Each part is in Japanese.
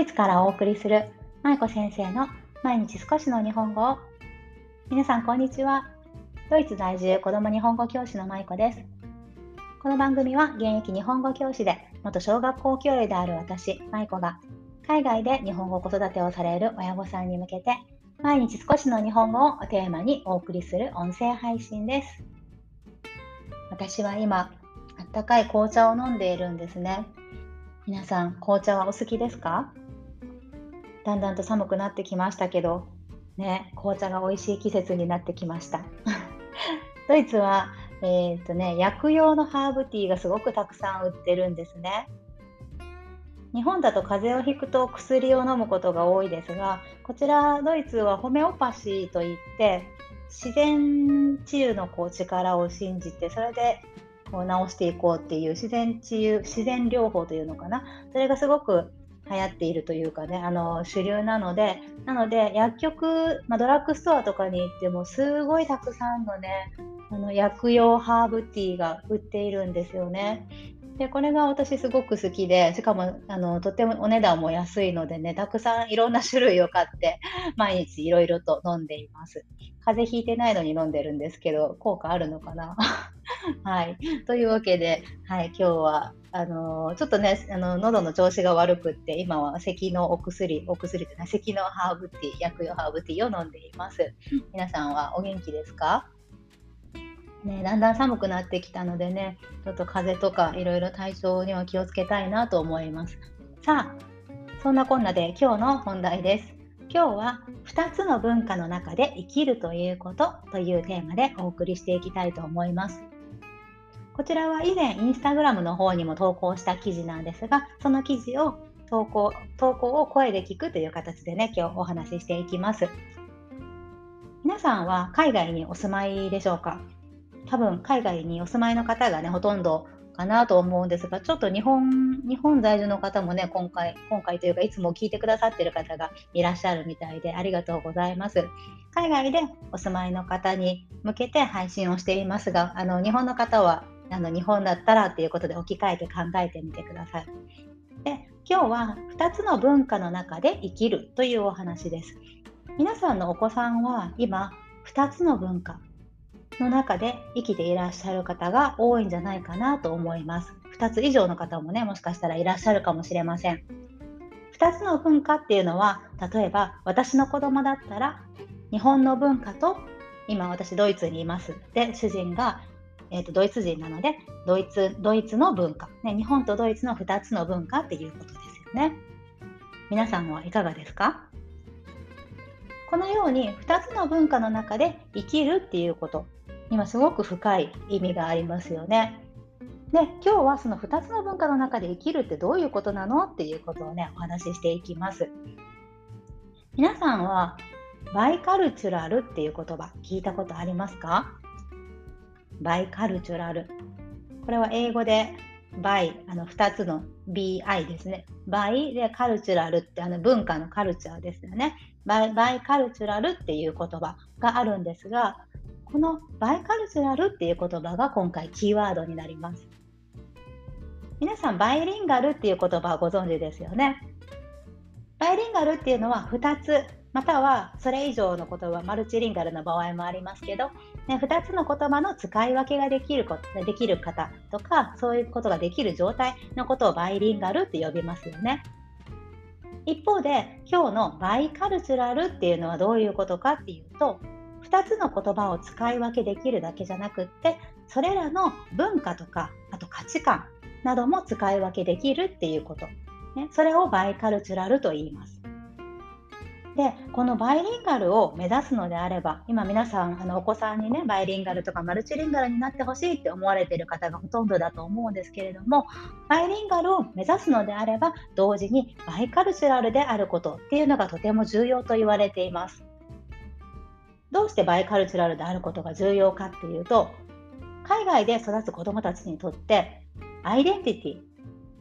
イツからお送りする舞子先生の毎日少しの日本語。を皆さんこんにちは。ドイツ在住子供日本語教師の舞子です。この番組は現役日本語教師で元小学校教諭である私舞子が海外で日本語子育てをされる親御さんに向けて毎日少しの日本語をテーマにお送りする音声配信です。私は今あったかい紅茶を飲んでいるんですね。皆さん紅茶はお好きですか？だんだんと寒くなってきましたけどね紅茶が美味しい季節になってきました ドイツはえーとね、薬用のハーブティーがすごくたくさん売ってるんですね。日本だと風邪をひくと薬を飲むことが多いですがこちらドイツはホメオパシーといって自然治癒のこう力を信じてそれでこう治していこうっていう自然治癒自然療法というのかなそれがすごく流行っているというかねあの主流なのでなので薬局、まあ、ドラッグストアとかに行ってもすごいたくさんのねあの薬用ハーブティーが売っているんですよね。でこれが私すごく好きでしかもあのとってもお値段も安いのでねたくさんいろんな種類を買って 毎日いろいろと飲んでいます。風邪ひいてないのに飲んでるんですけど効果あるのかな？はい。というわけで、はい、今日はあのちょっとねあの喉の調子が悪くって今は咳のお薬お薬というのは咳のハーブティー薬用ハーブティーを飲んでいます。皆さんはお元気ですか？ね、だんだん寒くなってきたのでね、ちょっと風邪とかいろいろ体調には気をつけたいなと思います。さあ、そんなこんなで今日の本題です。今日は2つの文化の中で生きるということというテーマでお送りしていきたいと思います。こちらは以前インスタグラムの方にも投稿した記事なんですが、その記事を投稿投稿を声で聞くという形でね、今日お話ししていきます。皆さんは海外にお住まいでしょうか？多分海外にお住まいの方がねほとんどかなと思うんですがちょっと日本日本在住の方もね今回今回というかいつも聞いてくださってる方がいらっしゃるみたいでありがとうございます。海外でお住まいの方に向けて配信をしていますがあの日本の方はあの日本だったらっていうことで置き換えて考えてみてください。で今日は2つの文化の中で生きるというお話です。皆さんのお子さんは今2つの文化の中で生きていらっしゃる方が多いんじゃないかなと思います。2つ以上の方もね、もしかしたらいらっしゃるかもしれません。2つの文化っていうのは、例えば私の子供だったら、日本の文化と、今私ドイツにいます。で、主人が、えーと、ドイツ人なのでドイツ、ドイツの文化、ね、日本とドイツの2つの文化っていうことですよね。皆さんはいかがですか？このように2つの文化の中で生きるっていうこと今すごく深い意味がありますよね。で今日はその2つの文化の中で生きるってどういうことなのっていうことをねお話ししていきます。皆さんは bicultural っていう言葉聞いたことありますか？ bicultural。これは英語で bi、あの2つの BI ですね。 bi で cultural ってあの文化のカルチャーですよね。 bicultural っていう言葉があるんですが、この bicultural っていう言葉が今回キーワードになります。皆さん、バイリンガルっていう言葉をご存知ですよね。バイリンガルっていうのは2つ、またはそれ以上の言葉、マルチリンガルの場合もありますけど、ね、2つの言葉の使い分けができることできる方とか、そういうことができる状態のことをバイリンガルって呼びますよね。一方で、今日の bicultural っていうのはどういうことかっていうと、2つの言葉を使い分けできるだけじゃなくってそれらの文化とかあと価値観なども使い分けできるっていうこと、ね、それをバイカルチュラルと言います。でこのバイリンガルを目指すのであれば今皆さんあのお子さんにねバイリンガルとかマルチリンガルになってほしいって思われている方がほとんどだと思うんですけれどもバイリンガルを目指すのであれば同時にバイカルチュラルであることっていうのがとても重要と言われています。どうしてバイカルチュラルであることが重要かっていうと海外で育つ子どもたちにとってアイデンティティ、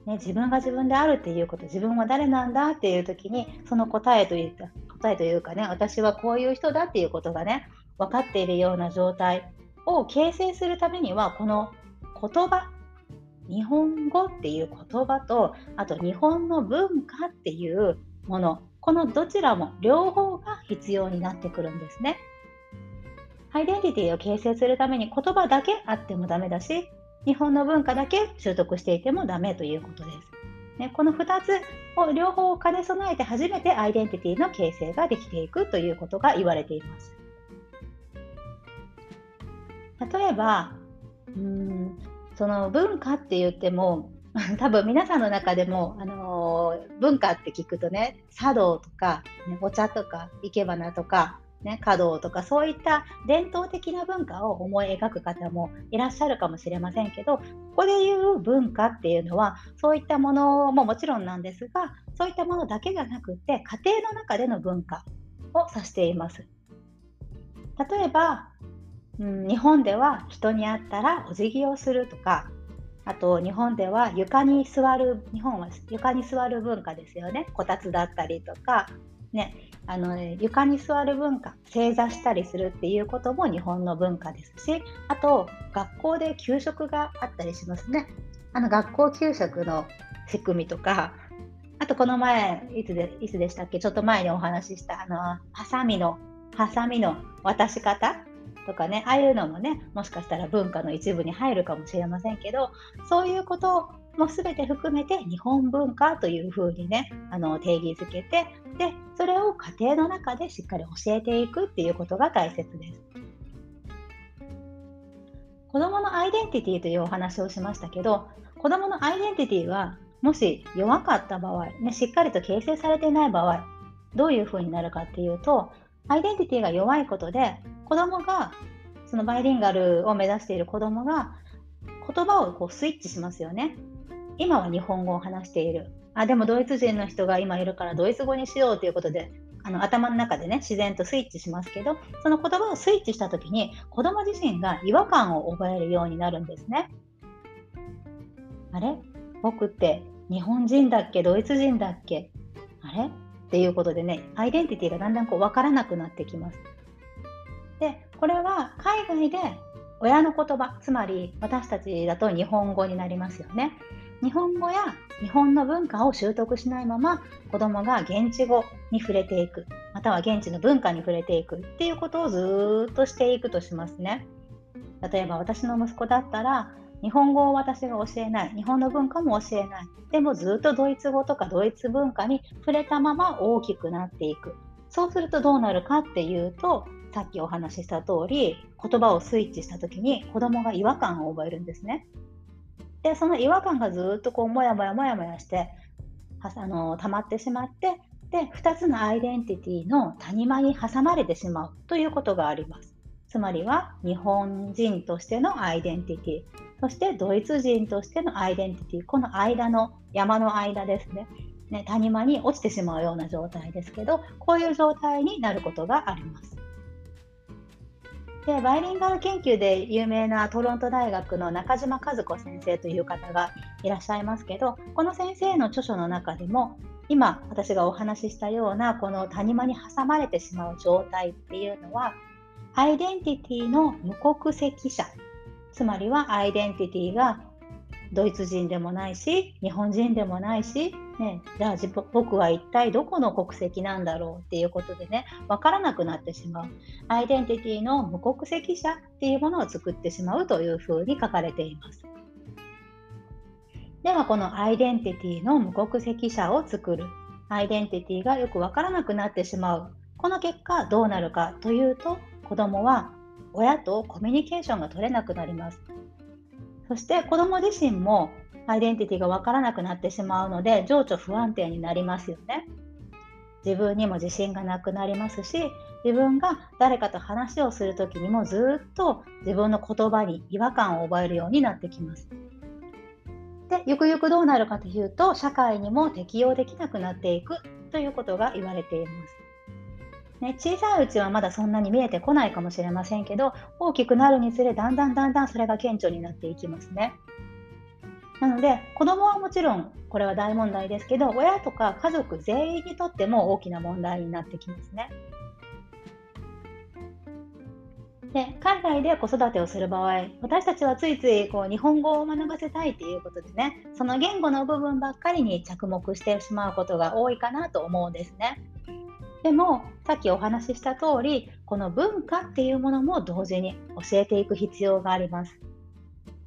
ね、自分が自分であるっていうこと自分は誰なんだっていう時にその答えというか答えというかね私はこういう人だっていうことがね分かっているような状態を形成するためにはこの言葉日本語っていう言葉とあと日本の文化っていうものこのどちらも両方が必要になってくるんですね。アイデンティティを形成するために言葉だけあってもダメだし日本の文化だけ習得していてもダメということです。ね、この2つを両方兼ね備えて初めてアイデンティティの形成ができていくということが言われています。例えばうんその文化って言っても 多分皆さんの中でも、あのー、文化って聞くとね茶道とか、お茶とか生け花とかね、華道とかそういった伝統的な文化を思い描く方もいらっしゃるかもしれませんけどここでいう文化っていうのはそういったものももちろんなんですがそういったものだけじゃなくて家庭の中での文化を指しています。例えば、うん、日本では人に会ったらお辞儀をするとかあと日本では床に座る日本は床に座る文化ですよねこたつだったりとかね、あのね、床に座る文化正座したりするっていうことも日本の文化ですしあと学校で給食があったりしますね。あの学校給食の仕組みとかあとこの前いつでいつでしたっけ？ちょっと前にお話ししたあのハサミのハサミの渡し方とかねああいうのもねもしかしたら文化の一部に入るかもしれませんけどそういうことをも全て含めて日本文化というふうにねあの定義づけてでそれを家庭の中でしっかり教えていくっていうことが大切です。子どものアイデンティティというお話をしましたけど子どものアイデンティティはもし弱かった場合、ね、しっかりと形成されていない場合どういうふうになるかっていうとアイデンティティが弱いことで子どもがそのバイリンガルを目指している子どもが言葉をこうスイッチしますよね。今は日本語を話している。あでもドイツ人の人が今いるからドイツ語にしようということであの頭の中でね自然とスイッチしますけどその言葉をスイッチした時に子供自身が違和感を覚えるようになるんですね。あれ？僕って日本人だっけ？ドイツ人だっけ？あれ？っていうことでねアイデンティティがだんだんこう分からなくなってきます。でこれは海外で親の言葉つまり私たちだと日本語になりますよね。日本語や日本の文化を習得しないまま子どもが現地語に触れていくまたは現地の文化に触れていくっていうことをずっとしていくとしますね。例えば私の息子だったら日本語を私が教えない日本の文化も教えないでもずっとドイツ語とかドイツ文化に触れたまま大きくなっていくそうするとどうなるかっていうとさっきお話しした通り言葉をスイッチした時に子供が違和感を覚えるんですね。でその違和感がずっとこうもやもやもやもやしてあの溜まってしまってで2つのアイデンティティの谷間に挟まれてしまうということがあります。つまりは日本人としてのアイデンティティそしてドイツ人としてのアイデンティティこの間の山の間ですねね谷間に落ちてしまうような状態ですけどこういう状態になることがあります。でバイリンガル研究で有名なトロント大学の中島和子先生という方がいらっしゃいますけどこの先生の著書の中でも今私がお話ししたようなこの谷間に挟まれてしまう状態っていうのはアイデンティティの無国籍者つまりはアイデンティティがドイツ人でもないし日本人でもないし、ね、じゃあ僕は一体どこの国籍なんだろうっていうことでね分からなくなってしまうアイデンティティの無国籍者っていうものを作ってしまうというふうに書かれています。ではこのアイデンティティの無国籍者を作るアイデンティティがよく分からなくなってしまうこの結果どうなるかというと子どもは親とコミュニケーションが取れなくなります。そして子ども自身もアイデンティティが分からなくなってしまうので情緒不安定になりますよね。自分にも自信がなくなりますし自分が誰かと話をする時にもずっと自分の言葉に違和感を覚えるようになってきます。でゆくゆくどうなるかというと社会にも適応できなくなっていくということが言われています。ね、小さいうちはまだそんなに見えてこないかもしれませんけど大きくなるにつれだんだんだんだんそれが顕著になっていきますね。なので子供はもちろんこれは大問題ですけど親とか家族全員にとっても大きな問題になってきますね。で海外で子育てをする場合私たちはついついこう日本語を学ばせたいということでねその言語の部分ばっかりに着目してしまうことが多いかなと思うんですね。でもさっきお話しした通りこの文化っていうものも同時に教えていく必要があります。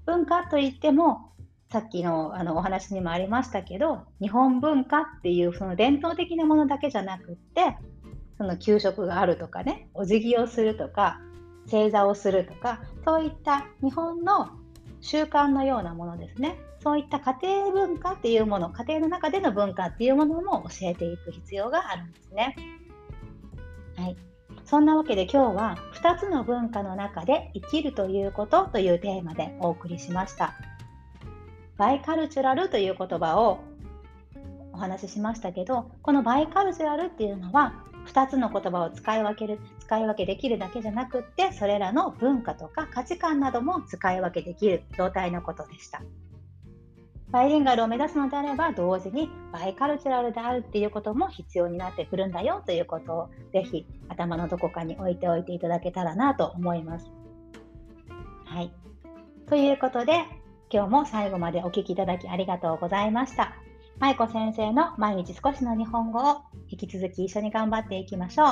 文化といってもさっきのあのお話にもありましたけど日本文化っていうその伝統的なものだけじゃなくってその給食があるとかねお辞儀をするとか正座をするとかそういった日本の習慣のようなものですねそういった家庭文化っていうもの家庭の中での文化っていうものも教えていく必要があるんですね。はい、そんなわけで今日は2つの文化の中で生きるということというテーマでお送りしました。バイカルチュラルという言葉をお話ししましたけどこのバイカルチュラルっていうのは2つの言葉を使い分ける使い分けできるだけじゃなくってそれらの文化とか価値観なども使い分けできる状態のことでした。バイリンガルを目指すのであれば同時にバイカルチュラルであるっていうことも必要になってくるんだよということをぜひ頭のどこかに置いておいていただけたらなと思います。はい。ということで今日も最後までお聴きいただきありがとうございました。舞子先生の毎日少しの日本語を引き続き一緒に頑張っていきましょう。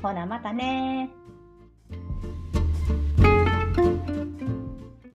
ほなまたね